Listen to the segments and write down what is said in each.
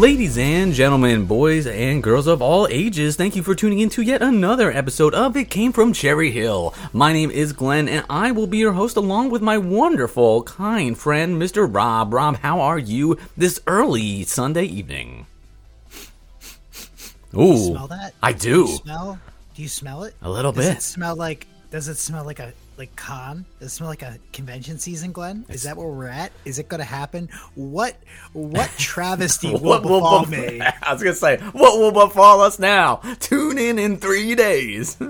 Ladies and gentlemen, boys and girls of all ages, thank you for tuning in to yet another episode of It Came From Cherry Hill. My name is Glenn, and I will be your host along with my wonderful, kind friend, Mr. Rob. Rob, how are you this early Sunday evening? Ooh, smell that? I do. you smell? Do you smell it? A little Does bit. it smell like? Does it smell like a like con? Does it smell like a convention season, Glenn? Is that where we're at? Is it going to happen? What what travesty will What will befall bef- me? I was gonna say, what will befall us now? Tune in in three days.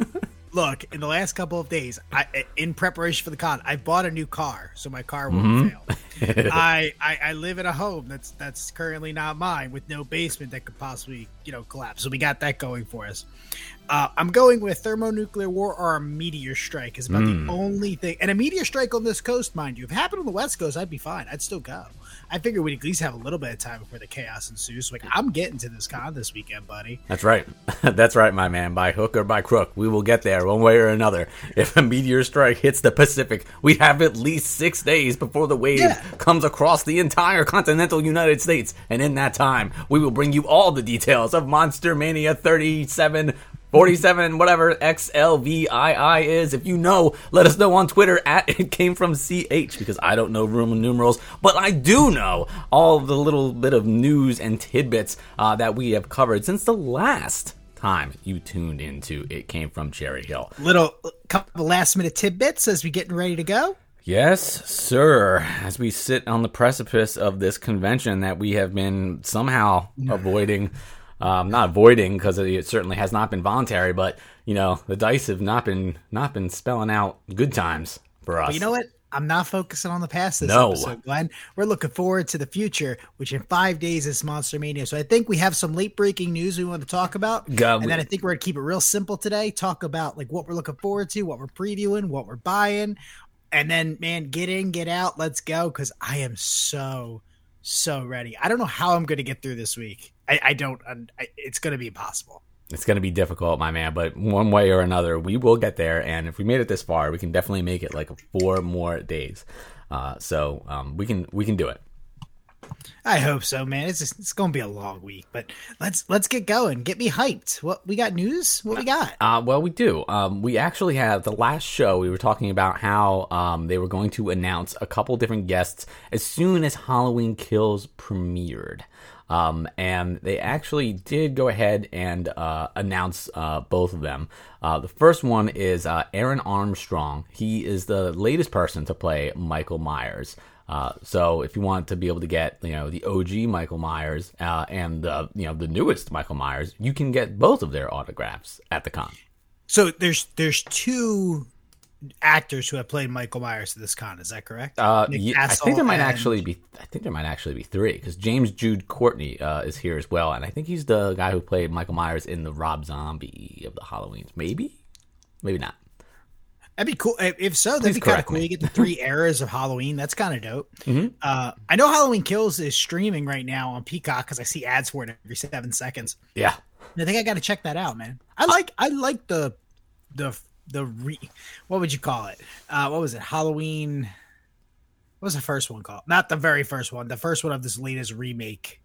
Look, in the last couple of days, I, in preparation for the con, I bought a new car, so my car won't Mm-hmm. fail. I, I I live in a home that's that's currently not mine, with no basement that could possibly you know collapse. So we got that going for us. Uh, I'm going with thermonuclear war or a meteor strike is about Hmm. the only thing. And a meteor strike on this coast, mind you, if it happened on the west coast, I'd be fine. I'd still go. I figure we'd at least have a little bit of time before the chaos ensues. Like I'm getting to this con this weekend, buddy. That's right. That's right, my man. By hook or by crook, we will get there one way or another. If a meteor strike hits the Pacific, we have at least six days before the wave Yeah. comes across the entire continental United States. And in that time, we will bring you all the details of Monster Mania 37. 47, whatever XLVII is. If you know, let us know on Twitter at it came from CH because I don't know Roman numerals, but I do know all the little bit of news and tidbits uh, that we have covered since the last time you tuned into It Came From Cherry Hill. Little couple last minute tidbits as we getting ready to go. Yes, sir. As we sit on the precipice of this convention that we have been somehow avoiding, um, not avoiding because it certainly has not been voluntary, but you know the dice have not been not been spelling out good times for us. But you know what? I'm not focusing on the past this No. episode, Glenn. We're looking forward to the future, which in five days is Monster Mania. So I think we have some late breaking news we want to talk about. God, and then I think we're gonna keep it real simple today. Talk about like what we're looking forward to, what we're previewing, what we're buying, and then man, get in, get out, let's go. Because I am so so ready. I don't know how I'm going to get through this week. I, I don't. I, it's going to be impossible. It's going to be difficult, my man, but one way or another, we will get there. And if we made it this far, we can definitely make it like four more days. Uh, so um, we can we can do it. I hope so, man. It's just, it's going to be a long week, but let's let's get going. Get me hyped. What we got news? What we got? Uh, well, we do. Um, we actually have the last show. We were talking about how um, they were going to announce a couple different guests as soon as Halloween Kills premiered. Um, and they actually did go ahead and uh, announce uh, both of them. Uh, the first one is uh, Airon Armstrong. He is the latest person to play Michael Myers. Uh, so if you want to be able to get you know the OG Michael Myers uh, and the you know the newest Michael Myers, you can get both of their autographs at the con. So there's there's two actors who have played Michael Myers at this con. Is that correct? Uh, yeah, I think there might and- actually be. I think there might actually be three because James Jude Courtney uh, is here as well, and I think he's the guy who played Michael Myers in the Rob Zombie of the Halloweens. Maybe, maybe not. That'd be cool. If so, that'd Please be kind of cool. me. You get the three eras of Halloween. That's kind of dope. Mhm. Uh, I know Halloween Kills is streaming right now on Peacock because I see ads for it every seven seconds. Yeah, And I think I got to check that out, man. I like I like the the the re what would you call it? Uh, what was it? Halloween. What was the first one called? Not the very first one. The first one of this latest remake.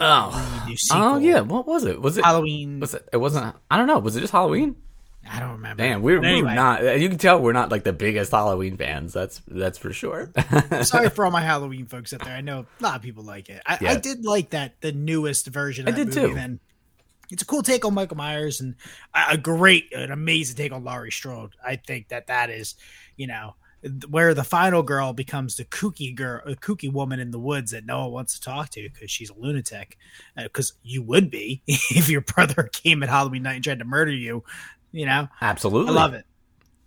Oh, oh yeah. What was it? Was it? Halloween. Was it? It wasn't. I don't know. Was it just Halloween? I don't remember. Damn, we're, anyway, we're not. Uh, you can tell we're not like the biggest Halloween fans. That's that's for sure. sorry for all my Halloween folks out there. I know a lot of people like it. I, I did like that the newest version. Of I did movie, too. And it's a cool take on Michael Myers and a great, an amazing take on Laurie Strode. I think that that is, you know, where the final girl becomes the kooky girl, a kooky woman in the woods that no one wants to talk to because she's a lunatic. Uh, because you would be if your brother came at Halloween night and tried to murder you. You know, Absolutely, I love it.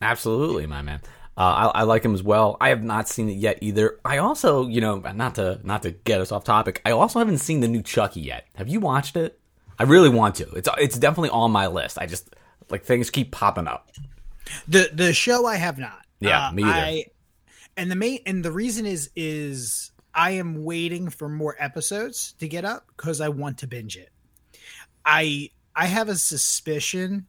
Absolutely, my man. Uh, I, I like him as well. I have not seen it yet either. I also, you know, not to not to get us off topic. I also haven't seen the new Chucky yet. Have you watched it? I really want to. It's it's definitely on my list. I just like things keep popping up. The the show I have not. Yeah, Uh, me either. I, and the main and the reason is is I am waiting for more episodes to get up because I want to binge it. I I have a suspicion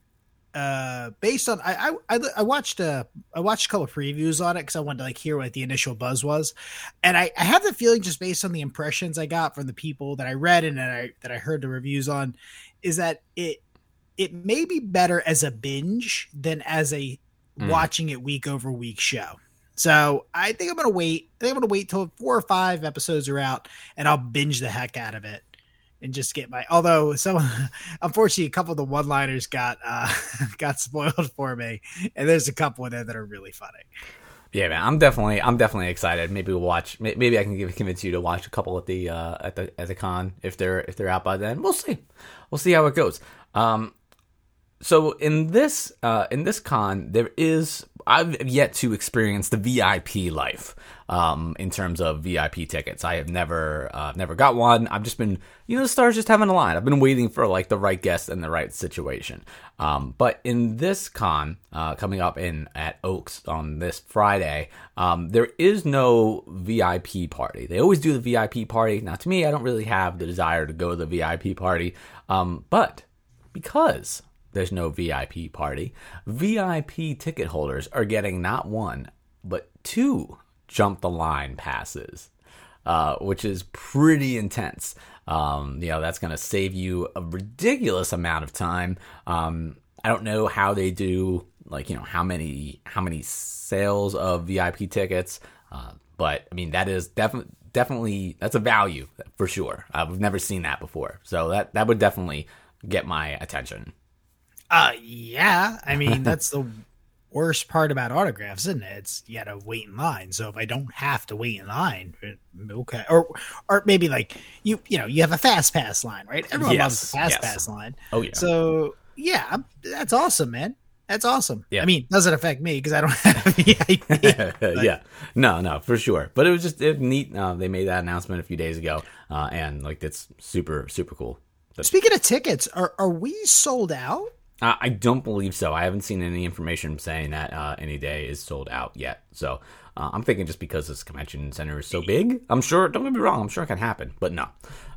uh based on I I I watched uh I watched a couple of previews on it because I wanted to like hear what the initial buzz was, and I I have the feeling just based on the impressions I got from the people that I read and that I that I heard the reviews on, is that it it may be better as a binge than as a mm. watching it week over week show. So I think I'm gonna wait. I think I'm gonna wait till four or five episodes are out, and I'll binge the heck out of it and just get my although some unfortunately a couple of the one liners got uh got spoiled for me. And there's a couple in there that are really funny. Yeah man i'm definitely i'm definitely excited. Maybe we'll watch maybe i can convince you to watch a couple at the uh at the at the con if they're if they're out by then. We'll see. We'll see how it goes. Um so in this uh in this con there is I've yet to experience the VIP life um, in terms of VIP tickets. I have never uh, never got one. I've just been, you know, the stars just haven't aligned. I've been waiting for like the right guest and the right situation. Um, but in this con uh, coming up in at Oaks on this Friday, um, there is no VIP party. They always do the VIP party. Now, to me, I don't really have the desire to go to the VIP party, um, but because there's no VIP party. VIP ticket holders are getting not one, but two jump the line passes, uh, which is pretty intense. Um, you know, that's going to save you a ridiculous amount of time. Um, I don't know how they do, like, you know, how many, how many sales of VIP tickets. Uh, but I mean, that is definitely, definitely, that's a value for sure. I've never seen that before. So that, that would definitely get my attention. Uh, yeah. I mean, that's the worst part about autographs, isn't it? It's you gotta wait in line. So if I don't have to wait in line, okay, or or maybe like you you know you have a fast pass line, right? Everyone yes, loves the fast yes. pass line. Oh yeah. So yeah, that's awesome, man. That's awesome. Yeah. I mean, doesn't affect me because I don't have VIP. yeah. No, no, for sure. But it was just it neat. Uh, they made that announcement a few days ago, uh, and like it's super super cool. Speaking of tickets, are are we sold out? Uh, I don't believe so. I haven't seen any information saying that uh, any day is sold out yet. So uh, I'm thinking just because this convention center is so big, I'm sure. Don't get me wrong. I'm sure it can happen, but no,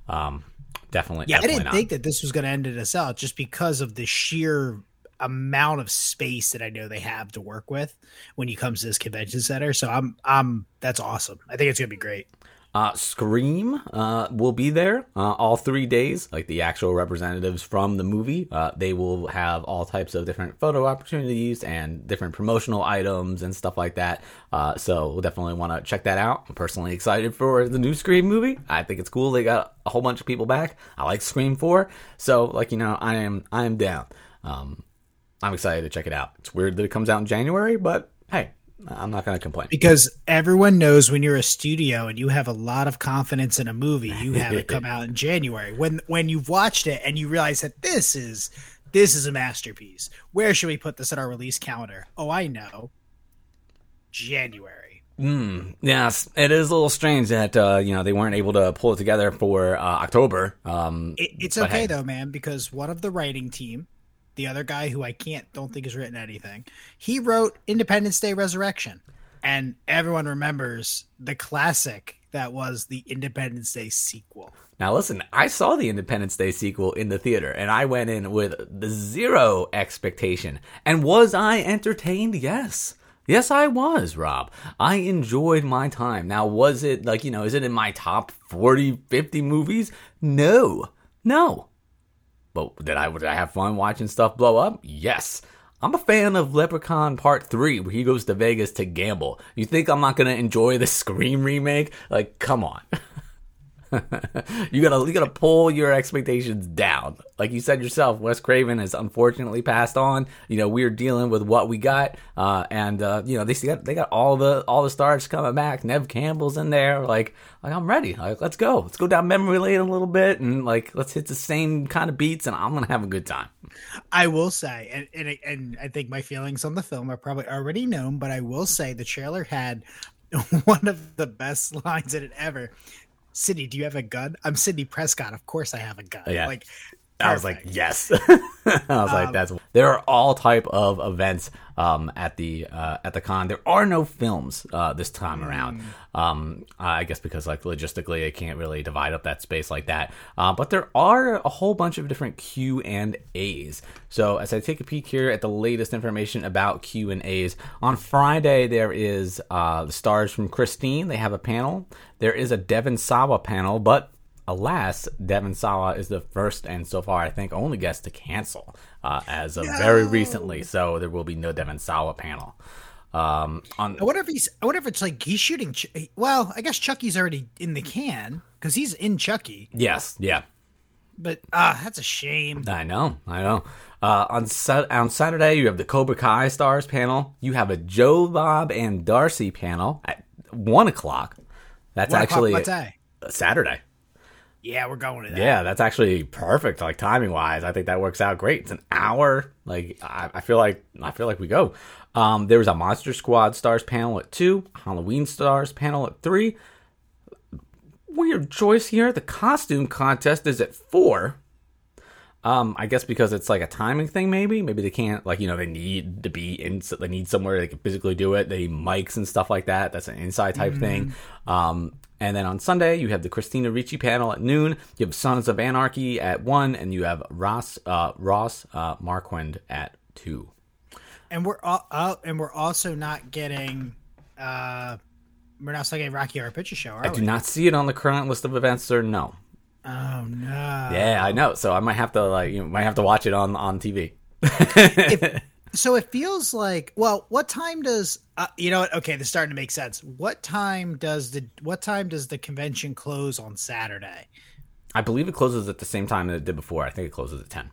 um, definitely. Yeah, definitely I didn't not. think that this was going to end in a out just because of the sheer amount of space that I know they have to work with when you comes to this convention center. So I'm, I'm. That's awesome. I think it's going to be great. Uh, Scream uh, will be there uh, all three days, like the actual representatives from the movie. Uh, they will have all types of different photo opportunities and different promotional items and stuff like that. Uh, so we'll definitely want to check that out. I'm personally excited for the new Scream movie. I think it's cool. They got a whole bunch of people back. I like Scream 4, so like you know, I am I am down. Um, I'm excited to check it out. It's weird that it comes out in January, but hey, I'm not going to complain because everyone knows when you're a studio and you have a lot of confidence in a movie, you have it come out in January. When when you've watched it and you realize that this is this is a masterpiece. Where should we put this in our release calendar? Oh, I know. January. Mm, yes, it is a little strange that uh, you know they weren't able to pull it together for uh, October. Um, it, it's okay hey. though, man, because one of the writing team the other guy who I can't don't think has written anything. He wrote Independence Day Resurrection, and everyone remembers the classic that was the Independence Day sequel. Now, listen, I saw the Independence Day sequel in the theater, and I went in with the zero expectation. And was I entertained? Yes. Yes, I was, Rob. I enjoyed my time. Now, was it like, you know, is it in my top 40, 50 movies? No. No. But did I did I have fun watching stuff blow up? Yes. I'm a fan of Leprechaun Part 3, where he goes to Vegas to gamble. You think I'm not gonna enjoy the Scream remake? Like, come on. you gotta you gotta pull your expectations down. Like you said yourself, Wes Craven has unfortunately passed on. You know, we're dealing with what we got, uh, and uh, you know they got they got all the all the stars coming back. Neve Campbell's in there. Like, like I'm ready. Like, let's go. Let's go down memory lane a little bit, and like let's hit the same kind of beats, and I'm gonna have a good time. I will say, and and, and I think my feelings on the film are probably already known, but I will say the trailer had one of the best lines in it ever. Sidney, do you have a gun? I'm Sidney Prescott. Of course I have a gun. Yeah. Like I was like, yes. I was like, that's. There are all type of events um, at the uh, at the con. There are no films uh, this time around. Um, I guess because like logistically, they can't really divide up that space like that. Uh, but there are a whole bunch of different Q and A's. So as I take a peek here at the latest information about Q and A's, on Friday there is uh, the stars from Christine. They have a panel. There is a Devon Sawa panel, but alas, Devon Sawa is the first and so far I think only guest to cancel uh, as of very recently. So there will be no Devon Sawa panel. Um, on I wonder if he's. I wonder if it's like he's shooting. Ch- well, I guess Chucky's already in the can because he's in Chucky. yes, yeah, But ah, that's a shame. I know, I know. Uh, on on Saturday, you have the Cobra Kai stars panel. You have a Joe Bob and Darcy panel at one o'clock. That's One o'clock, actually day? Saturday. Yeah, we're going to that. Yeah, that's actually perfect. Like timing wise, I think that works out great. It's an hour. Like I, I feel like I feel like we go. Um, there was a Monster Squad stars panel at two, Halloween stars panel at three. Weird choice here. The costume contest is at four. Um, I guess because it's like a timing thing, maybe. Maybe they can't, like, you know, they need to be in, they need somewhere they can physically do it. They need mics and stuff like that. That's an inside type thing. Um, and then on Sunday, you have the Christina Ricci panel at noon. You have Sons of Anarchy at one, and you have Ross, uh, Ross, uh, Marquand at two. and we're all, uh, and we're also not getting. uh We're not still getting Rocky Horror Picture Show, are I we? do not see it on the current list of events, sir. No. Oh no. Yeah, I know. So I might have to, like, you might have to watch it on on TV. So it feels like. Well, what time does? Uh, you know what? Okay, this is starting to make sense. What time does the What time does the convention close on Saturday? I believe it closes at the same time that it did before. I think it closes at ten.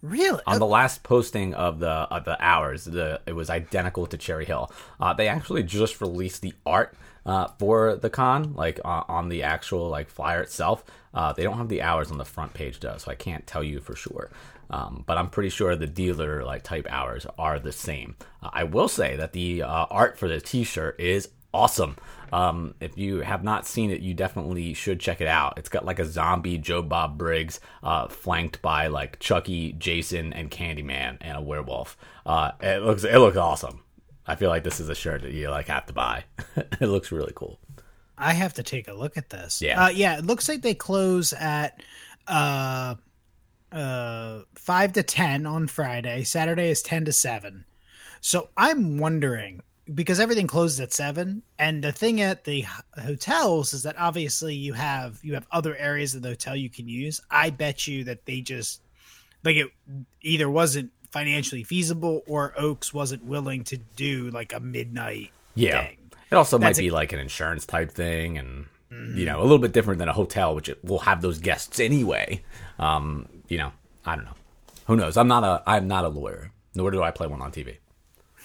Really? on the last posting of the of the hours, the it was identical to Cherry Hill. Uh, they actually just released the art uh, for the con, like uh, on the actual like flyer itself. Uh, they don't have the hours on the front page though, so I can't tell you for sure. Um, but I'm pretty sure the dealer like type hours are the same. Uh, I will say that the uh, art for the T-shirt is awesome. Um, if you have not seen it, you definitely should check it out. It's got like a zombie Joe Bob Briggs, uh, flanked by like Chucky, Jason, and Candyman, and a werewolf. Uh, it looks it looks awesome. I feel like this is a shirt that you like have to buy. it looks really cool. I have to take a look at this. Yeah. Uh, yeah. It looks like they close at uh, uh, five to ten on Friday. Saturday is ten to seven. So I'm wondering because everything closes at seven, and the thing at the hotels is that obviously you have you have other areas of the hotel you can use. I bet you that they just like it either wasn't financially feasible or Oaks wasn't willing to do like a midnight Yeah. thing. It also That's might be like an insurance type thing, and you know, a little bit different than a hotel, which it will have those guests anyway. Um, you know, I don't know. Who knows? I'm not a I'm not a lawyer, nor do I play one on TV.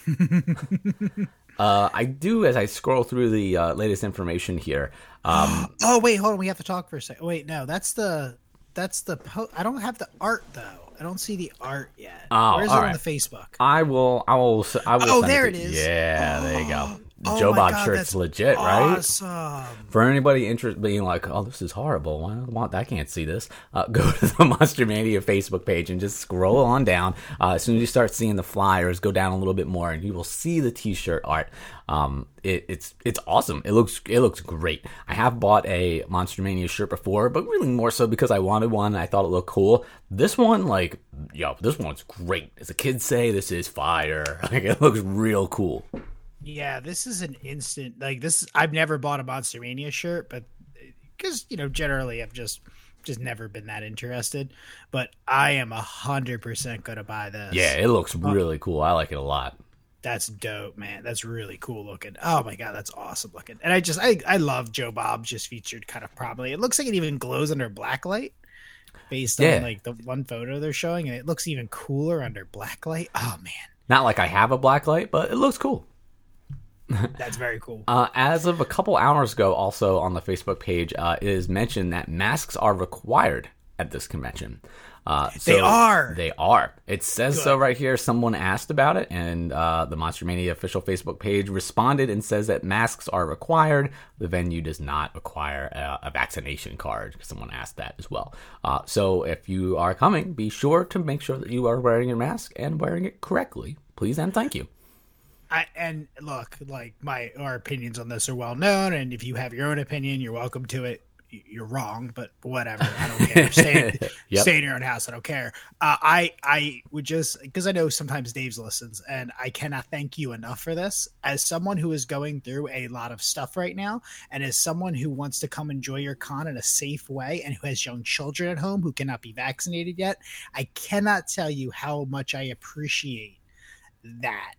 uh, I do as I scroll through the uh, latest information here. Um, Oh wait, hold on. We have to talk for a second. Wait, no, that's the that's the. Po- I don't have the art though. I don't see the art yet. Oh, Where's it right. on the Facebook? I will. I will. I will. Oh, send there to it you. is. Yeah, there you go. Oh. Oh Joe Bob God, shirt's legit, right? For anybody interested, being like, "Oh, this is horrible. Why, why, I can't see this." Uh, go to the Monster Mania Facebook page and just scroll on down. Uh, as soon as you start seeing the flyers, go down a little bit more, and you will see the T-shirt art. Um, it, it's it's awesome. It looks it looks great. I have bought a Monster Mania shirt before, but really more so because I wanted one. and I thought it looked cool. This one, like, yo, this one's great. As the kids say, this is fire. Like, it looks real cool. Yeah, this is an instant. Like this, I've never bought a Monster Mania shirt, but uh, because you know, generally, I've just just never been that interested. But I am a hundred percent gonna buy this. Yeah, it looks uh, really cool. I like it a lot. That's dope, man. That's really cool looking. Oh my god, that's awesome looking. And I just I I love Joe Bob just featured kind of prominently. It looks like it even glows under black light based Yeah. on like the one photo they're showing, and it looks even cooler under black light. Oh man, Not like I have a black light, but it looks cool. That's very cool. Uh, as of a couple hours ago, also on the Facebook page, uh, it is mentioned that masks are required at this convention. Uh, They are. They are. It says Good. so right here. Someone asked about it, and uh, the Monster Mania official Facebook page responded and says that masks are required. The venue does not require a, a vaccination card. Someone asked that as well. Uh, so if you are coming, be sure to make sure that you are wearing your mask and wearing it correctly. Please and thank you. I, and look, like my our opinions on this are well known, and if you have your own opinion, you're welcome to it. You're wrong, but whatever. I don't care. Stay, Yep. stay in your own house. I don't care. Uh, I I would just because I know sometimes Dave's listens, and I cannot thank you enough for this. As someone who is going through a lot of stuff right now, and as someone who wants to come enjoy your con in a safe way, and who has young children at home who cannot be vaccinated yet, I cannot tell you how much I appreciate that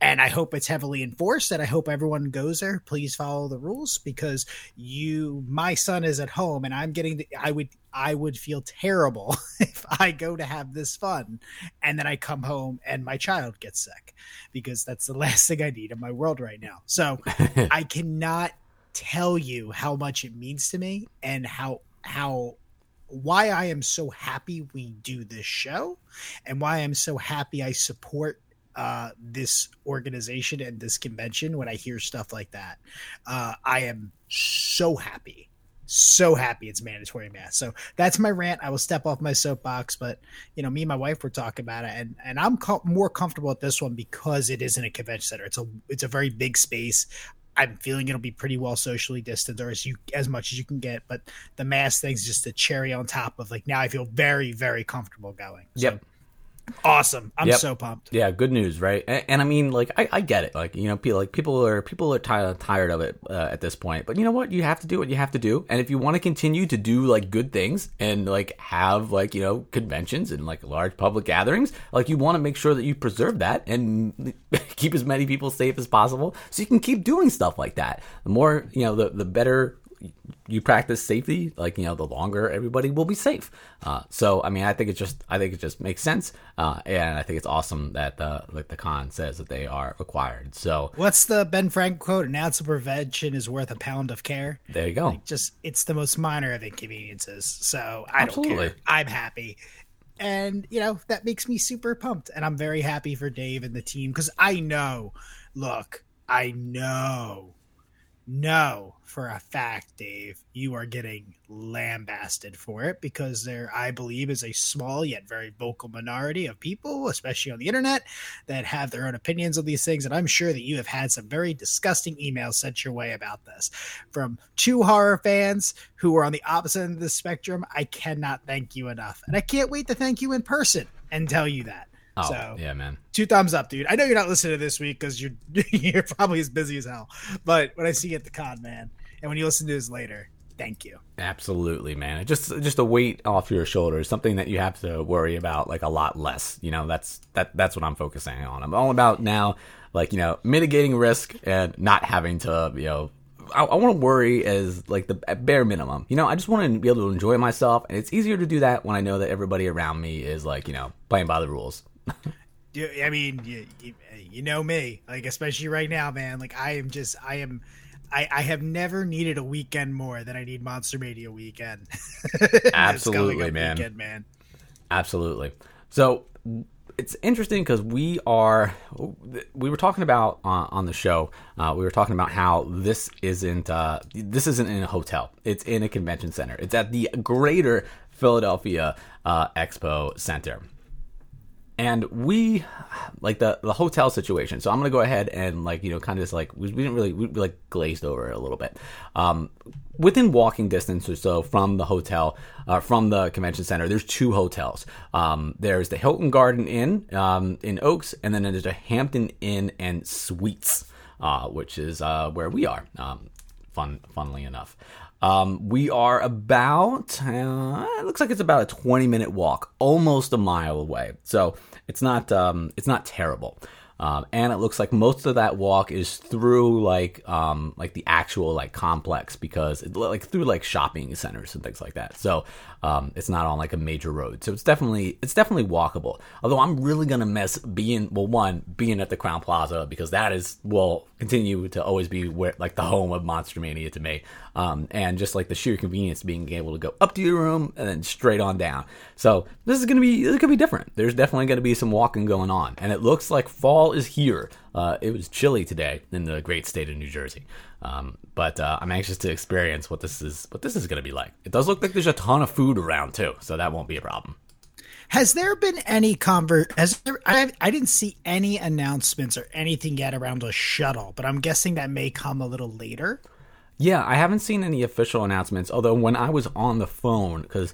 and I hope it's heavily enforced. And I hope everyone goes there. Please follow the rules because you, my son is at home, and I'm getting. The, I would, I would feel terrible if I go to have this fun, and then I come home and my child gets sick, because that's the last thing I need in my world right now. So I cannot tell you how much it means to me and how how why I am so happy we do this show and why I'm so happy I support uh, this organization and this convention when I hear stuff like that. Uh, I am so happy, so happy it's mandatory mask. So that's my rant. I will step off my soapbox, but you know, me and my wife were talking about it, and and I'm co- more comfortable at this one because it isn't a convention center. It's a it's a very big space. I'm feeling it'll be pretty well socially distanced, or as you as much as you can get. But the mask thing's just a cherry on top of like now I feel very very comfortable going. So, Yep. Awesome. I'm Yep. so pumped. Yeah, good news, right? And, and I mean, like, I, I get it. Like, you know, people like people are people are tired tired of it uh, at this point. But you know what? You have to do what you have to do. And if you want to continue to do like good things and like have like you know conventions and like large public gatherings, like you want to make sure that you preserve that and keep as many people safe as possible, so you can keep doing stuff like that. The more you know, the the better you practice safety, like you know, the longer everybody will be safe. Uh, so, I mean, I think it just, I think it just makes sense, uh, and I think it's awesome that the like the con says that they are required. So What's the Ben Frank quote? An ounce of prevention is worth a pound of care. there you go. Just it's the most minor of inconveniences. So I Absolutely. don't care. I'm happy. And you know, that makes me super pumped. And I'm very happy for Dave and the team because I know, look, I know, know for a fact, Dave, you are getting lambasted for it because there, I believe, is a small yet very vocal minority of people, especially on the internet, that have their own opinions on these things. And I'm sure that you have had some very disgusting emails sent your way about this from two horror fans who are on the opposite end of the spectrum. I cannot thank you enough. And I can't wait to thank you in person and tell you that. Oh, so yeah, man. two thumbs up, dude. I know you're not listening to this week because you're you're probably as busy as hell. But when I see you at the con, man, and when you listen to this later, thank you. Absolutely, man. Just just a weight off your shoulders, something that you have to worry about like a lot less. You know, that's that that's what I'm focusing on. I'm all about now, like you know, mitigating risk and not having to, you know. I, I want to worry as like the bare minimum. You know, I just want to be able to enjoy myself, and it's easier to do that when I know that everybody around me is like, you know, playing by the rules. I mean, you, you, you know me, like especially right now, man. Like I am just, I am, I, I have never needed a weekend more than I need Monster Mania weekend. Absolutely, man. Weekend, man. Absolutely. So it's interesting because we are we were talking about uh, on the show uh, we were talking about how this isn't uh, this isn't in a hotel it's in a convention center it's at the greater philadelphia uh, expo center and we like the the hotel situation. So i'm gonna go ahead and like you know kind of just like we, we didn't really we, we like glazed over it a little bit. Um within walking distance or so from the hotel uh, from the convention center there's two hotels. Um there's the hilton garden inn um in oaks and then there's a hampton inn and suites uh which is uh where we are. Um fun funnily enough um, we are about, uh, it looks like it's about a 20 minute walk, almost a mile away. So it's not, um, it's not terrible. Um, and it looks like most of that walk is through like um, like the actual like complex because it like through like shopping centers and things like that. So um, it's not on like a major road. So it's definitely it's definitely walkable. Although I'm really gonna miss being well one being at the Crowne Plaza because that is will continue to always be where like the home of Monster Mania to me. Um, and just like the sheer convenience being able to go up to your room and then straight on down. So this is gonna be this is gonna be different. There's definitely gonna be some walking going on, and it looks like fall is here. Uh, it was chilly today in the great state of New Jersey, um, but uh, I'm anxious to experience what this is what this is gonna be like. It does look like there's a ton of food around too, so that won't be a problem. Has there been any convert? Has there, I, I didn't see any announcements or anything yet around a shuttle, but I'm guessing that may come a little later. Yeah, I haven't seen any official announcements. Although when I was on the phone, because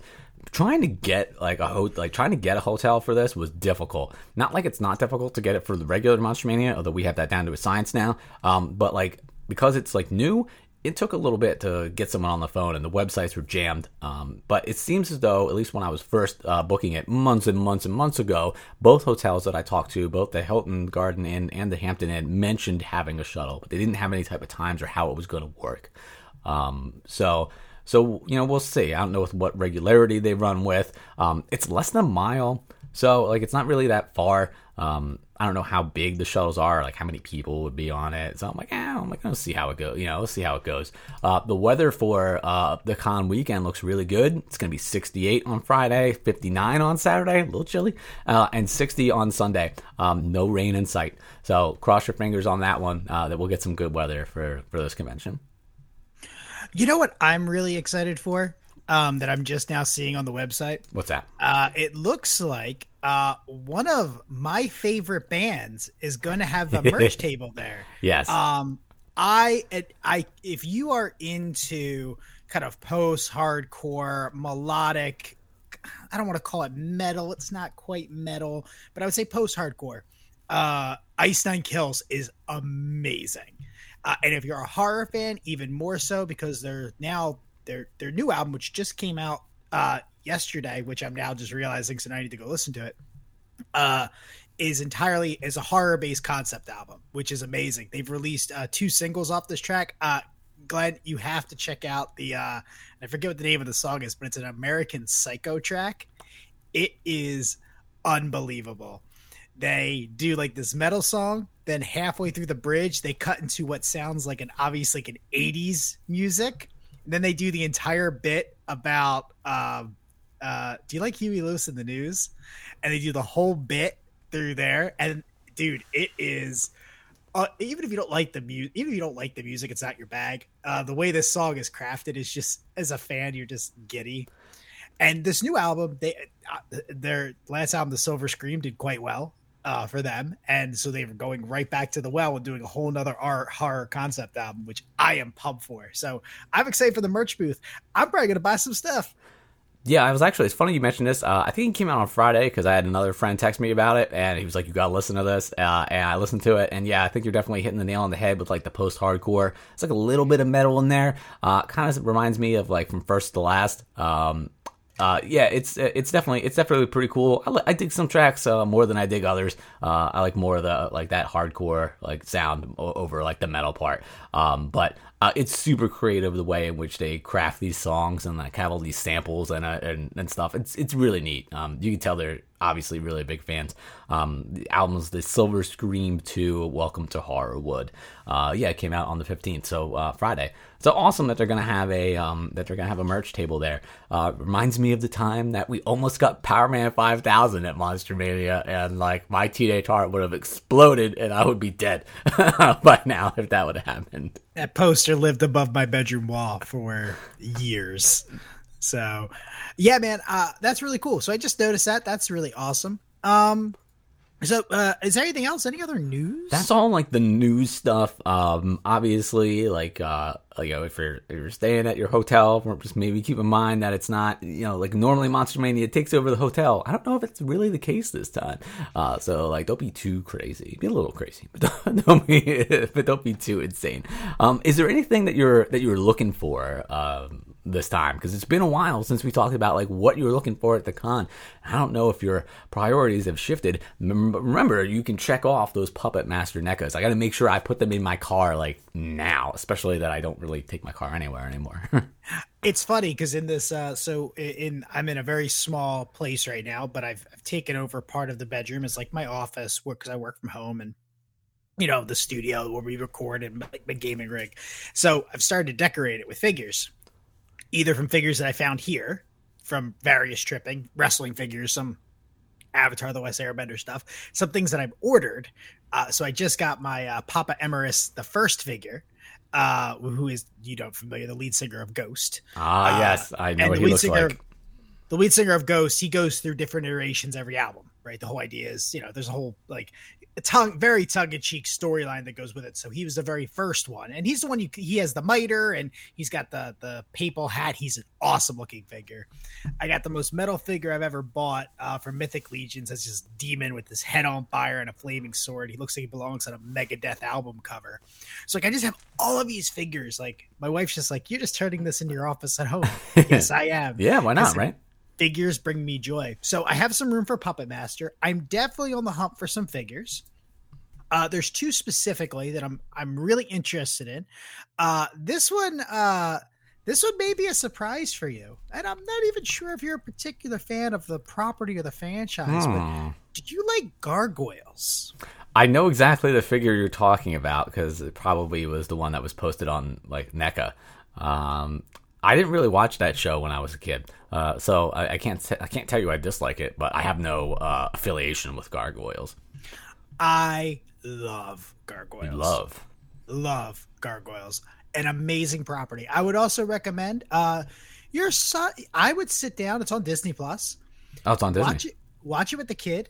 trying to get like a ho- like trying to get a hotel for this was difficult. Not like it's not difficult to get it for the regular Monster Mania, although we have that down to a science now. Um, but like because it's like new, it took a little bit to get someone on the phone, and the websites were jammed. Um, but it seems as though, at least when I was first uh, booking it months and months and months ago, both hotels that I talked to, both the Hilton Garden Inn and the Hampton Inn, mentioned having a shuttle, but they didn't have any type of times or how it was going to work. Um, so. So you know we'll see. I don't know with what regularity they run with. Um, it's less than a mile, so like it's not really that far. Um, I don't know how big the shuttles are, like how many people would be on it. So I'm like, eh, I'm like, let's see how it goes. You know, let's see how it goes. Uh, the weather for uh, the con weekend looks really good. It's going to be 68 on Friday, 59 on Saturday, a little chilly, uh, and 60 on Sunday. Um, no rain in sight. So cross your fingers on that one uh, that we'll get some good weather for for this convention. You know what I'm really excited for? Um, that I'm just now seeing on the website. What's that? Uh, it looks like uh, one of my favorite bands is going to have a merch table there. Yes. Um, I, I, if you are into kind of post hardcore melodic, I don't want to call it metal. It's not quite metal, but I would say post hardcore. Uh, Ice Nine Kills is amazing. Uh, and if you're a horror fan, even more so because they're now their their new album, which just came out uh, yesterday, which I'm now just realizing, so now I need to go listen to it. Uh, is entirely is a horror based concept album, which is amazing. They've released uh, two singles off this track. Uh, Glenn, you have to check out the uh, I forget what the name of the song is, but it's an American Psycho track. It is unbelievable. They do like this metal song, then halfway through the bridge, they cut into what sounds like an obviously like an 80s music. And then they do the entire bit about um, uh, do you like Huey Lewis and the News? And they do the whole bit through there. And dude, it is uh, even if you don't like the music, even if you don't like the music, it's not your bag. Uh, the way this song is crafted is just as a fan, you're just giddy. And this new album, they uh, their last album, The Silver Scream, did quite well uh, for them, and so they were going right back to the well and doing a whole nother art horror concept album, which I am pumped for. So I'm excited for the merch booth. I'm probably gonna buy some stuff. Yeah, I was actually. It's funny you mentioned this. Uh, I think it came out on Friday because I had another friend text me about it, and he was like, "You gotta listen to this." Uh, and I listened to it, and yeah, I think you're definitely hitting the nail on the head with like the post-hardcore. It's like a little bit of metal in there. Uh, kind of reminds me of like from first to last. Um, uh, yeah, it's it's definitely it's definitely pretty cool. I, I dig some tracks uh, more than I dig others. Uh, I like more of the like that hardcore like sound over like the metal part. Um, but uh, it's super creative the way in which they craft these songs and like have all these samples and uh, and, and stuff. It's it's really neat. Um, you can tell they're obviously really big fans. Um, the album's The Silver Scream 2, Welcome to Horrorwood. Uh, yeah, it came out on the 15th, so uh, Friday. So awesome that they're gonna have a um, that they're gonna have a merch table there. Uh, reminds me of the time that we almost got Powerman 5000 at Monster Mania, and like my teenage heart would have exploded, and I would be dead by now if that would have happened. That poster lived above my bedroom wall for years. So, yeah, man, uh, that's really cool. So I just noticed that. That's really awesome. Um, so, uh, is there anything else? Any other news? That's all like the news stuff. Um, obviously, like, uh, you know, if you're if you're staying at your hotel, just maybe keep in mind that it's not, you know, like normally Monster Mania takes over the hotel. I don't know if it's really the case this time. Uh, so like, don't be too crazy. Be a little crazy, but don't, don't be, but don't be too insane. Um, is there anything that you're that you're looking for? Um, this time because it's been a while since we talked about like what you're looking for at the con. I don't know if your priorities have shifted. Remember, you can check off those Puppet Master NECAs. I got to make sure I put them in my car like now, especially that I don't really take my car anywhere anymore. it's funny because in this, uh, so in I'm in a very small place right now, but I've, I've taken over part of the bedroom as like my office because I work from home and you know the studio where we record and my gaming rig. So I've started to decorate it with figures either from figures that I found here from various tripping, wrestling figures, some Avatar the Last Airbender stuff, some things that I've ordered. Uh, so I just got my uh, Papa Emeritus, the first figure, uh, who is, you know, familiar, the lead singer of Ghost. Ah, uh, yes, I know what he looks singer, like. The lead singer of Ghost, he goes through different iterations every album, right? The whole idea is, you know, there's a whole, like, tongue very tongue-in-cheek storyline that goes with it. So he was the very first one. And he's the one you he has the mitre and he's got the the papal hat. He's an awesome looking figure. I got the most metal figure i've ever bought uh, for mythic legions as this demon with his head on fire and a flaming sword. He looks like he belongs on a megadeth album cover. So like i just have all of these figures. Like my wife's just like you're just turning this into your office at home. Yes i am. Yeah why not right figures bring me joy. So I have some room for Puppet Master. I'm definitely on the hunt for some figures. Uh, there's two specifically that I'm I'm really interested in. Uh, this one, uh, this one may be a surprise for you, and I'm not even sure if you're a particular fan of the property or the franchise. Hmm. But did you like gargoyles? I know exactly the figure you're talking about because it probably was the one that was posted on like NECA. Um, I didn't really watch that show when I was a kid, uh, so I, I can't t- I can't tell you I dislike it, but I have no uh, affiliation with gargoyles. I love gargoyles. You love, love gargoyles. An amazing property. I would also recommend. Uh, your son. I would sit down. It's on Disney Plus. Oh, it's on Disney. Watch it. Watch it with the kid.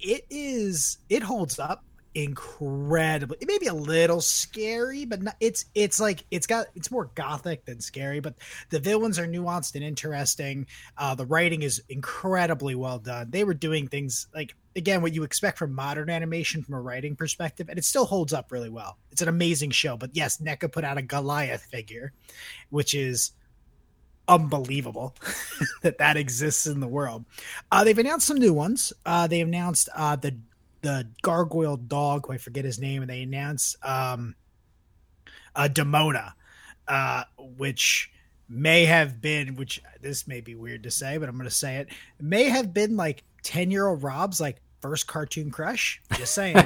It is. It holds up incredibly it may be a little scary but not, it's it's like it's got it's more gothic than scary but the villains are nuanced and interesting uh the writing is incredibly well done they were doing things like again what you expect from modern animation from a writing perspective and it still holds up really well it's an amazing show but yes NECA put out a Goliath figure which is unbelievable that that exists in the world. Uh, they've announced some new ones. Uh, they announced uh, the the gargoyle dog, I forget his name, and they announce um, uh, Demona, uh, which may have been, which this may be weird to say, but I'm going to say it, may have been like 10 year old Rob's like first cartoon crush. Just saying.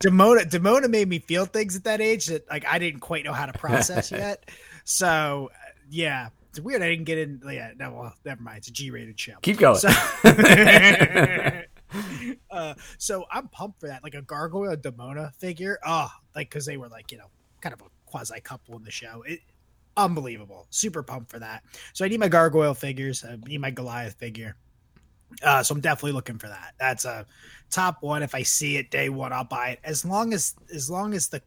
Demona, Demona made me feel things at that age that like I didn't quite know how to process yet. So yeah, it's weird. I didn't get in. Yeah, no, well, never mind. It's a G-rated show. Keep going. So, uh, so I'm pumped for that. Like a gargoyle a Demona figure. Oh, like because they were like you know kind of a quasi couple in the show. It unbelievable. Super pumped for that. So I need my gargoyle figures. I need my Goliath figure. Uh, so I'm definitely looking for that. That's a top one. If I see it day one, I'll buy it. As long as as long as the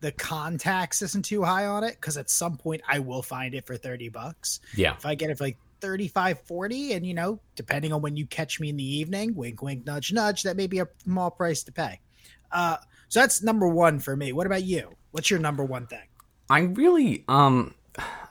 the contacts isn't too high on it, because at some point I will find it for thirty bucks. Yeah. If I get it for like 35 40 and you know depending on when you catch me in the evening wink wink nudge nudge that may be a small price to pay uh so that's number one for me what about you what's your number one thing i really um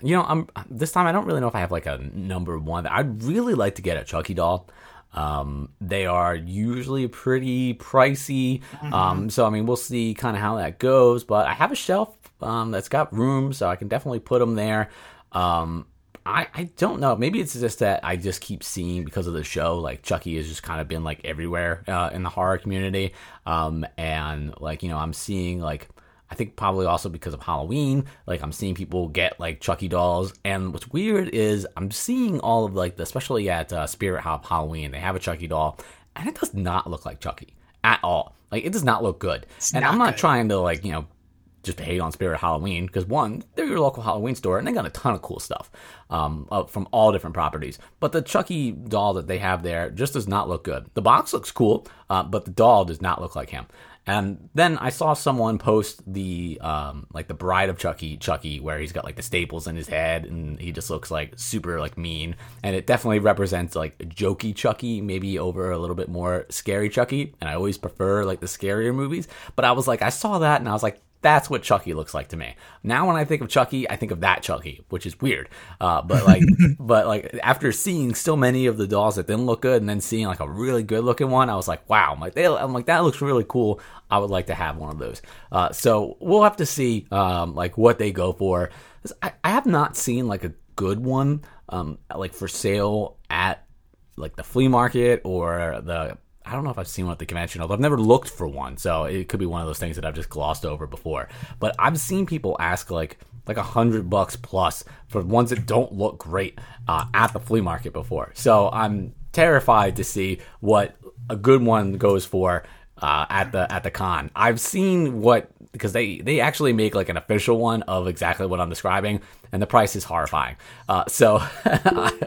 you know i'm this time i don't really know if i have like a number one i'd really like to get a chucky doll um, they are usually pretty pricey. Mm-hmm. Um, so I mean, we'll see kind of how that goes. But I have a shelf um, that's got room, so I can definitely put them there. Um, I, I don't know. Maybe it's just that I just keep seeing because of the show, like Chucky has just kind of been like everywhere uh, in the horror community. Um, and like, you know, I'm seeing like, I think probably also because of Halloween, like I'm seeing people get like Chucky dolls. And what's weird is I'm seeing all of like, the, especially at uh, Spirit Hop Halloween, they have a Chucky doll and it does not look like Chucky at all. Like it does not look good. It's and I'm not good. trying to like, you know, just to hate on Spirit Halloween because one, they're your local Halloween store and they got a ton of cool stuff um, from all different properties. But the Chucky doll that they have there just does not look good. The box looks cool, uh, but the doll does not look like him. And then I saw someone post the um, like the Bride of Chucky, Chucky, where he's got like the staples in his head and he just looks like super like mean. And it definitely represents like jokey Chucky, maybe over a little bit more scary Chucky. And I always prefer like the scarier movies. But I was like, I saw that and I was like, that's what Chucky looks like to me. Now, when I think of Chucky, I think of that Chucky, which is weird. Uh, but like, but like after seeing so many of the dolls that didn't look good, and then seeing like a really good looking one, I was like, wow, I'm like, they, I'm like that looks really cool. I would like to have one of those. Uh, so we'll have to see um, like what they go for. I, I have not seen like a good one um, like for sale at like the flea market or the I don't know if I've seen one at the convention, although I've never looked for one, so it could be one of those things that I've just glossed over before. But I've seen people ask like like a hundred bucks plus for ones that don't look great uh, at the flea market before. So I'm terrified to see what a good one goes for uh, at the at the con. I've seen what because they they actually make like an official one of exactly what I'm describing, and the price is horrifying. Uh, so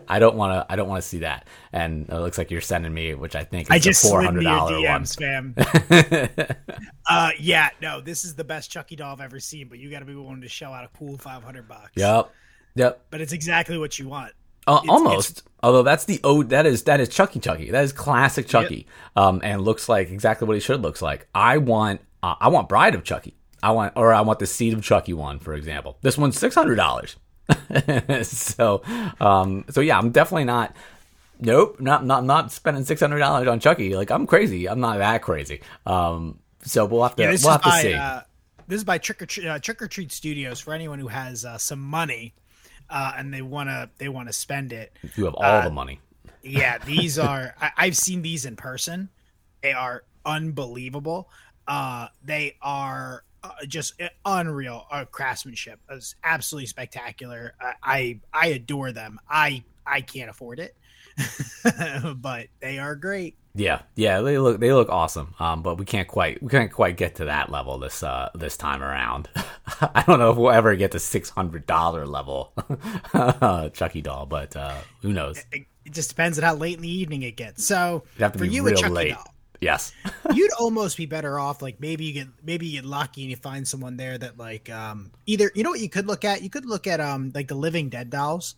I, don't want to I don't want to see that. And it looks like you're sending me, which I think is I just four hundred dollar one. DMs, fam. uh, yeah, no, this is the best Chucky doll I've ever seen, but you got to be willing to shell out a cool five hundred bucks. Yep, yep. but it's exactly what you want. Uh, It's- almost. Although that's the oh that is that is Chucky Chucky. That is classic Chucky. Um, and looks like exactly what he should looks like. I want uh, I want Bride of Chucky. I want or I want the Seed of Chucky one, for example. This one's six hundred dollars. so um so yeah, I'm definitely not. Nope, not not not spending six hundred dollars on Chucky. Like I'm crazy. I'm not that crazy. Um, so we'll have to Yeah, we'll have to see. uh, this is by Trick or Treat, uh, Trick or Treat Studios for anyone who has uh, some money uh, and they wanna they wanna spend it. you have all uh, the money. Yeah, these are I, I've seen these in person. They are unbelievable. Uh, they are uh, just unreal uh, craftsmanship. It's absolutely spectacular. I, I I adore them. I I can't afford it, but they are great. Yeah, yeah, they look they look awesome. Um, but we can't quite we can't quite get to that level this uh this time around. I don't know if we'll ever get to six hundred dollar level Chucky doll, but uh, who knows? It, it just depends on how late in the evening it gets. So You have to for be you, a Chucky late. doll, Yes, you'd almost be better off like maybe you get maybe you get lucky and you find someone there that like um either you know what you could look at you could look at um like the living dead dolls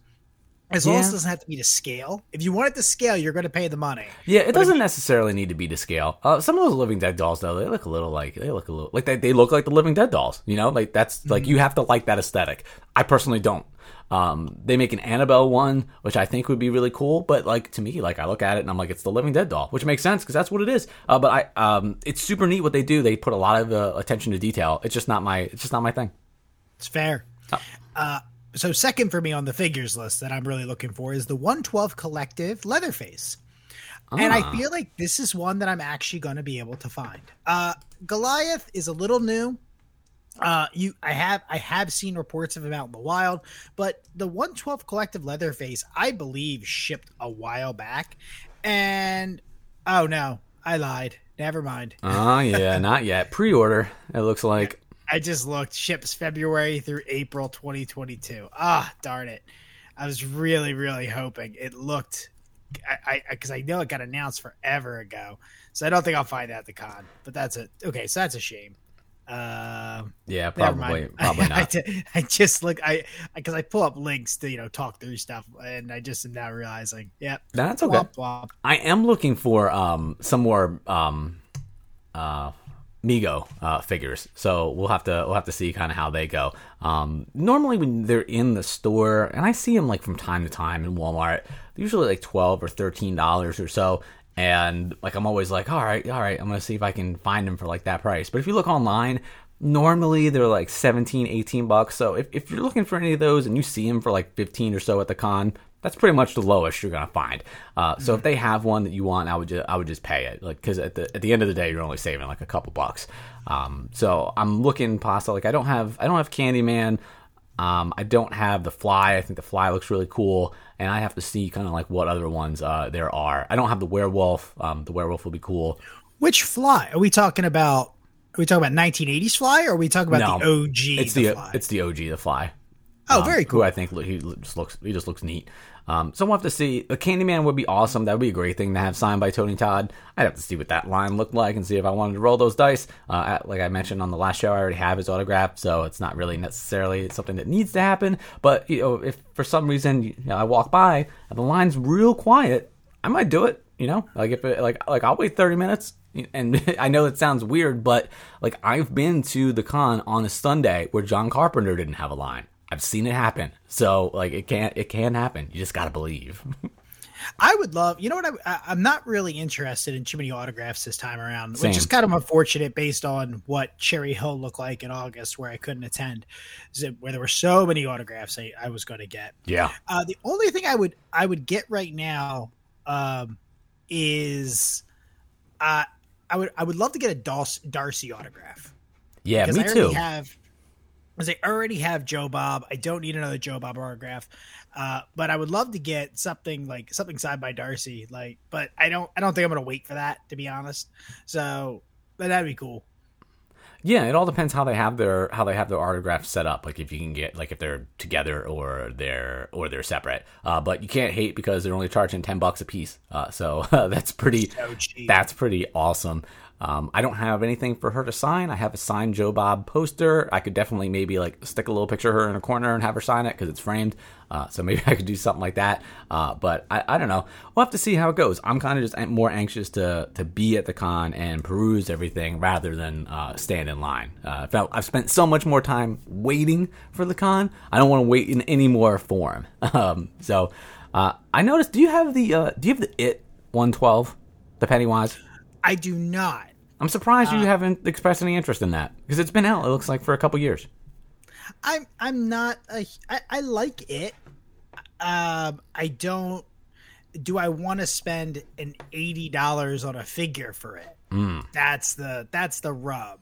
as long as it doesn't have to be to scale if you want it to scale you're going to pay the money yeah. It doesn't necessarily need to be to scale. Uh, some of those Living Dead dolls, though, they look a little like they look a little like they, they look like the Living Dead dolls. You know, like that's like you have to like that aesthetic. I personally don't. Um, they make an Annabelle one, which I think would be really cool. But like to me, like I look at it and I'm like, it's the Living Dead doll, which makes sense because that's what it is. Uh, but I, um, it's super neat what they do. They put a lot of uh, attention to detail. It's just not my, it's just not my thing. it's fair Oh. uh so second for me on the figures list that i'm really looking for is the 112 collective leatherface and Ah. I feel like this is one that I'm actually going to be able to find. Uh, Goliath is a little new. Uh, you, I have, I have seen reports of him out in the wild, but the 112 Collective Leatherface, I believe, shipped a while back, and oh no, I lied. Never mind. Oh yeah, not yet. Pre-order. It looks like. I just looked. Ships February through April 2022. Ah, darn it! I was really, really hoping it looked. I because I, know it got announced forever ago, so I don't think I'll find that at the con. But that's it. Okay, so that's a shame. Uh, Yeah, probably, probably I, not. ju- I just look. I because I, pull up links to you know talk through stuff, and I just am now realizing, yep, That's okay. womp womp. I am looking for um some more um uh Mego uh, figures, so we'll have to we'll have to see kind of how they go. Um, normally when they're in the store, and I see them like from time to time in Walmart, usually like twelve or thirteen dollars or so. And like I'm always like, all right, all right, I'm gonna see if I can find them for like that price. But if you look online, normally they're like 17, 18 bucks. So if, if you're looking for any of those and you see them for like 15 or so at the con, that's pretty much the lowest you're gonna find. Uh, so if they have one that you want, I would just I would just pay it, like because at the at the end of the day, you're only saving like a couple bucks. Um, so I'm looking pasta. Like I don't have I don't have Candyman. Um, I don't have the fly. I think the fly looks really cool, and I have to see kind of like what other ones uh, there are. I don't have the werewolf. Um, the werewolf will be cool. Which fly are we talking about? Are we talking about 1980s fly, or are we talking about No, the OG? It's the, fly? it's the OG the fly. oh, um, very cool. Who I think he just looks he just looks neat. Um, so we'll have to see. The Candyman would be awesome. That would be a great thing to have signed by Tony Todd. I'd have to see what that line looked like and see if I wanted to roll those dice. Uh, like I mentioned on the last show, I already have his autograph, so it's not really necessarily something that needs to happen. But you know, if for some reason you know, I walk by and the line's real quiet, I might do it. You know, like if it, like like I'll wait thirty minutes. And I know it sounds weird, but like I've been to the con on a Sunday where John Carpenter didn't have a line. I've seen it happen. So like it can't it can happen. You just gotta believe. I would love, you know what? I, am not really interested in too many autographs this time around, Same. which is kind of unfortunate based on what Cherry Hill looked like in August, where I couldn't attend, where there were so many autographs I, I was going to get. Yeah. Uh, the only thing I would I would get right now um, is uh, I would I would love to get a Darcy, Darcy autograph. Yeah, me I too. Have because I already have Joe Bob. I don't need another Joe Bob autograph. Uh, but I would love to get something like something signed by Darcy. Like, but I don't. I don't think I'm gonna wait for that to be honest. So, but that'd be cool. Yeah, it all depends how they have their how they have their autographs set up. Like if you can get like if they're together or they're or they're separate. Uh, but you can't hate because they're only charging ten bucks a piece. Uh, so that's pretty. So that's pretty awesome. Um, I don't have anything for her to sign. I have a signed Joe Bob poster. I could definitely maybe like stick a little picture of her in a corner and have her sign it because it's framed. Uh, so maybe I could do something like that. Uh, but I, I, don't know. We'll have to see how it goes. I'm kind of just more anxious to to be at the con and peruse everything rather than uh, stand in line. Uh, I've spent so much more time waiting for the con. I don't want to wait in any more form. Um, so uh, I noticed. Do you have the uh, Do you have the It 112, the Pennywise? I do not. I'm surprised you haven't expressed any interest in that because it's been out. It looks like for a couple years. I'm I'm not a I, I like it. Um, I don't. Do I want to spend an eighty dollars on a figure for it? Mm. That's the that's the rub.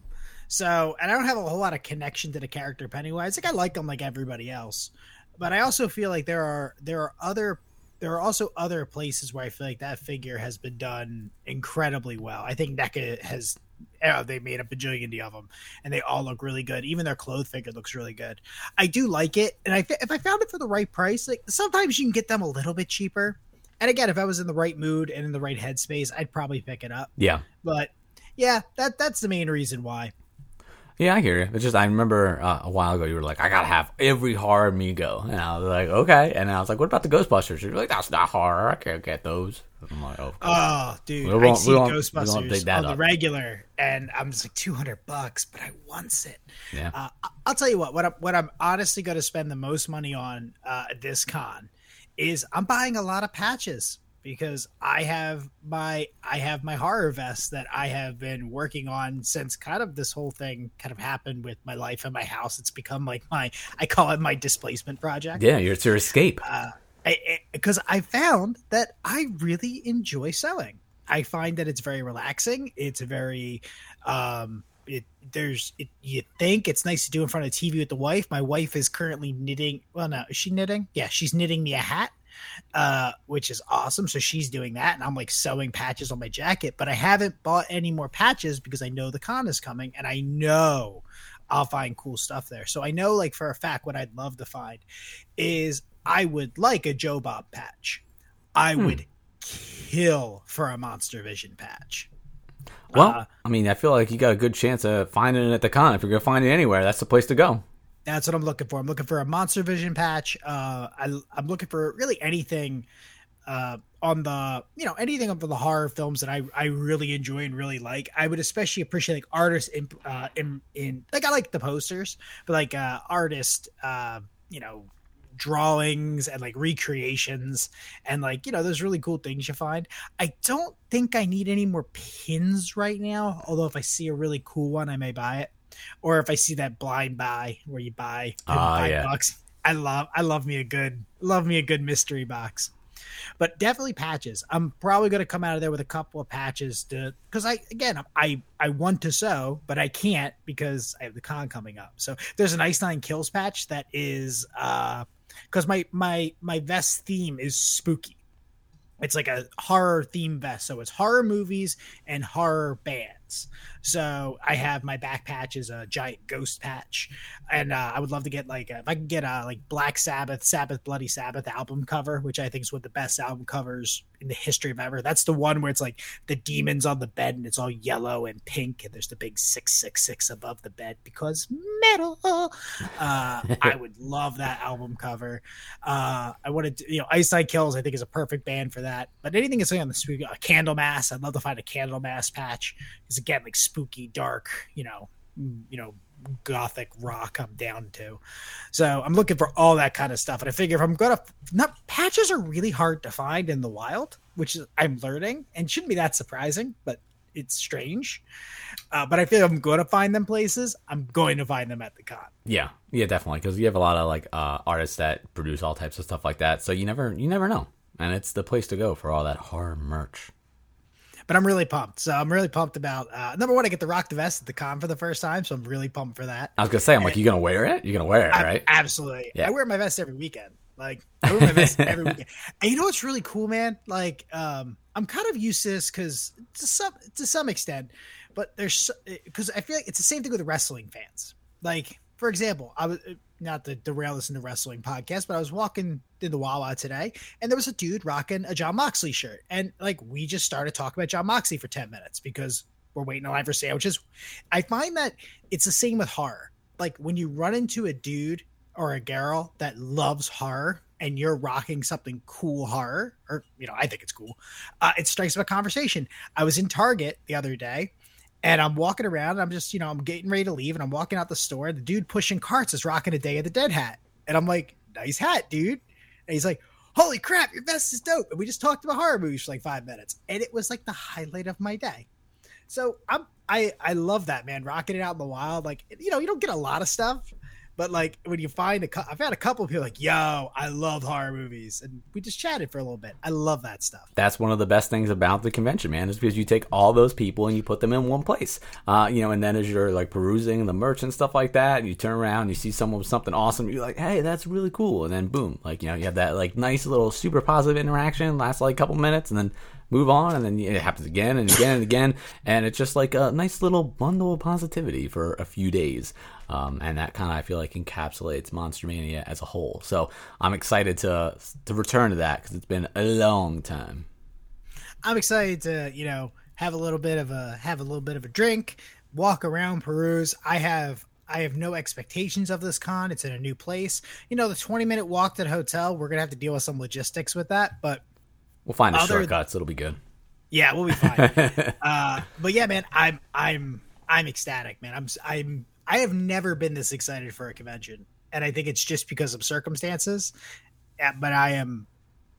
So, and I don't have a whole lot of connection to the character Pennywise. Like I like him like everybody else, but I also feel like there are there are other there are also other places where I feel like that figure has been done incredibly well. I think NECA has uh, they made a bajillion of them, and they all look really good. Even their clothes figure looks really good. I do like it, and I if I found it for the right price, like sometimes you can get them a little bit cheaper. And again, if I was in the right mood and in the right headspace, I'd probably pick it up. Yeah, but yeah, that that's the main reason why. Yeah, I hear you. It's just I remember uh, a while ago you were like, I gotta have every horror Mego, and I was like, okay. And I was like, what about the Ghostbusters? You're like, that's not horror. I can't get those. I'm like, oh, oh dude, I see Ghostbusters on up. the regular, and I'm just like 200 bucks, but I want it. Yeah. Uh, I'll tell you what. What I'm, what I'm honestly going to spend the most money on uh, this con is I'm buying a lot of patches because I have my I have my horror vest that I have been working on since kind of this whole thing kind of happened with my life and my house. It's become like my I call it my displacement project. Yeah, it's your escape. Because uh, I, I found that I really enjoy sewing. I find that it's very relaxing. It's very um, it there's it, you think it's nice to do in front of the TV with the wife. My wife is currently knitting. Well, no, is she knitting? Yeah, she's knitting me a hat uh, which is awesome. So she's doing that, and I'm like sewing patches on my jacket. But I haven't bought any more patches because I know the con is coming, and I know I'll find cool stuff there. So I know, like for a fact, what I'd love to find is I would like a Joe Bob patch. I hmm. would kill for a Monster Vision patch. Well, uh, I mean, I feel like you got a good chance of finding it at the con. If you're gonna find it anywhere, that's the place to go. That's what I'm looking for. I'm looking for a Monster Vision patch. Uh, I, I'm looking for really anything uh, on the you know anything of the horror films that I, I really enjoy and really like. I would especially appreciate like artists in uh, in, in like I like the posters, but like uh, artist uh, you know drawings and like recreations and like you know those really cool things you find. I don't think I need any more pins right now. Although if I see a really cool one, I may buy it or if I see that blind buy where you buy uh, five yeah. bucks. I love I love me a good love me a good mystery box. But definitely patches. I'm probably going to come out of there with a couple of patches to because I again I I want to sew, but I can't because I have the con coming up. So there's an Ice Nine Kills patch that is uh because my my my vest theme is spooky. It's like a horror theme vest, so it's horror movies and horror bands. So I have my back patch is a giant ghost patch, and uh, I would love to get like if I can get a like Black Sabbath, Sabbath Bloody Sabbath album cover, which I think is one of the best album covers in the history of ever. That's the one where it's like the demons on the bed and it's all yellow and pink, and there's the big six six six above the bed because metal. Uh, I would love that album cover. Uh, I wanted to, you know, Ice Nine Kills. I think is a perfect band for that. But anything that's on the a Candlemass. I'd love to find a Candlemass patch because again, like spooky, dark, you know, you know, gothic rock I'm down to. So I'm looking for all that kind of stuff. And I figure if I'm gonna not patches are really hard to find in the wild, which is I'm learning and shouldn't be that surprising, but it's strange. Uh, but I feel I'm going to find them places. I'm going to find them at the con. Yeah, yeah, definitely. Because you have a lot of like uh, artists that produce all types of stuff like that. So you never, you never know, and it's the place to go for all that horror merch but I'm really pumped. So I'm really pumped about uh, number one. I get to rock the vest at the con for the first time, so I'm really pumped for that. I was gonna say, I'm and like, you gonna wear it? You're gonna wear it, I, right? Absolutely. Yeah. I wear my vest every weekend. Like I wear my vest every weekend. And you know what's really cool, man? Like um, I'm kind of used to this because to some to some extent, but there's because I feel like it's the same thing with wrestling fans. Like for example, I was not to derail this in the wrestling podcast, but I was walking in the Wawa today, and there was a dude rocking a Jon Moxley shirt, and like we just started talking about Jon Moxley for ten minutes because we're waiting in line for sandwiches. I find that it's the same with horror. Like when you run into a dude or a girl that loves horror and you're rocking something cool horror, or you know, I think it's cool. Uh, it strikes up a conversation. I was in Target the other day and I'm walking around I'm just, you know, I'm getting ready to leave and I'm walking out the store. The dude pushing carts is rocking a Day of the Dead hat. And I'm like, nice hat, dude. And he's like, holy crap, your vest is dope. And we just talked about horror movies for like five minutes. And it was like the highlight of my day. So I'm I I love that man, rocking it out in the wild. Like you know, you don't get a lot of stuff, but like when you find a a, I've had a couple people like, "Yo, I love horror movies," and we just chatted for a little bit. I love that stuff. That's one of the best things about the convention, man, is because you take all those people and you put them in one place. Uh, you know, and then as you're like perusing the merch and stuff like that, and you turn around, you see someone with something awesome, you're like, "Hey, that's really cool," and then boom, like you know, you have that like nice little super positive interaction, lasts like a couple minutes, and then move on and then it happens again and again and again and it's just like a nice little bundle of positivity for a few days um, and that kind of I feel like encapsulates Monster Mania as a whole. So I'm excited to to return to that because it's been a long time. I'm excited to you know have a little bit of a have a little bit of a drink, walk around, peruse. I have I have no expectations of this con. It's in a new place. You know, the 20 minute walk to the hotel, we're gonna have to deal with some logistics with that, but we'll find a shortcuts. It'll be good. Yeah, we'll be fine. uh, but yeah, man, I'm I'm I'm ecstatic, man. I'm I'm I have never been this excited for a convention, and I think it's just because of circumstances. But I am,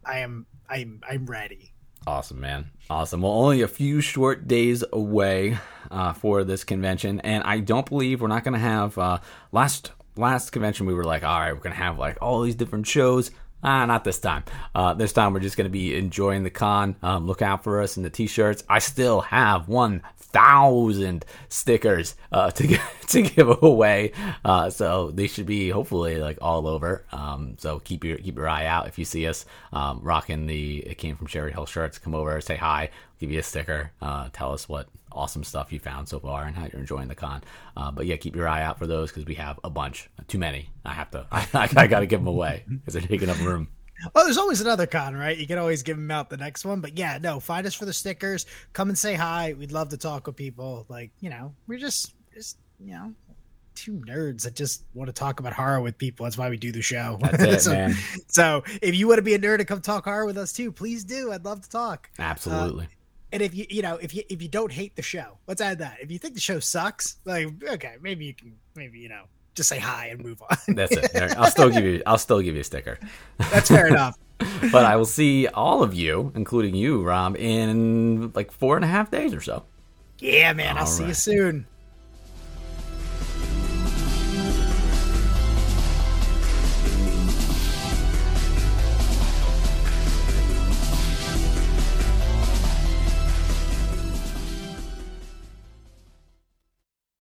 I am, I'm, I'm ready. Awesome, man. Awesome. Well, only a few short days away uh, for this convention, and I don't believe we're not going to have uh, last last convention. We were like, all right, we're going to have like all these different shows. Ah, not this time. Uh, this time we're just going to be enjoying the con. Um, look out for us in the t-shirts. I still have one thousand stickers uh, to to give away. Uh, so they should be hopefully like all over. Um, so keep your keep your eye out if you see us um, rocking the it came from Cherry Hill shirts. Come over, say hi, give you a sticker, uh, tell us what awesome stuff you found so far and how you're enjoying the con. Uh, but yeah, keep your eye out for those because we have a bunch, too many. I have to, I, I got to give them away because they're taking up room. Well, there's always another con, right? You can always give them out the next one. But yeah, no, find us for the stickers. Come and say hi. We'd love to talk with people. Like, you know, we're just, just you know, two nerds that just want to talk about horror with people. That's why we do the show. That's it, so, man. So if you want to be a nerd and come talk horror with us too, please do. I'd love to talk. Absolutely. Uh, and if you you know if you if you don't hate the show, let's add that. If you think the show sucks, like okay, maybe you can maybe you know just say hi and move on. That's it. I'll still give you. I'll still give you a sticker. That's fair enough. but I will see all of you, including you, Rob, in like four and a half days or so. Yeah, man. All I'll right. see you soon.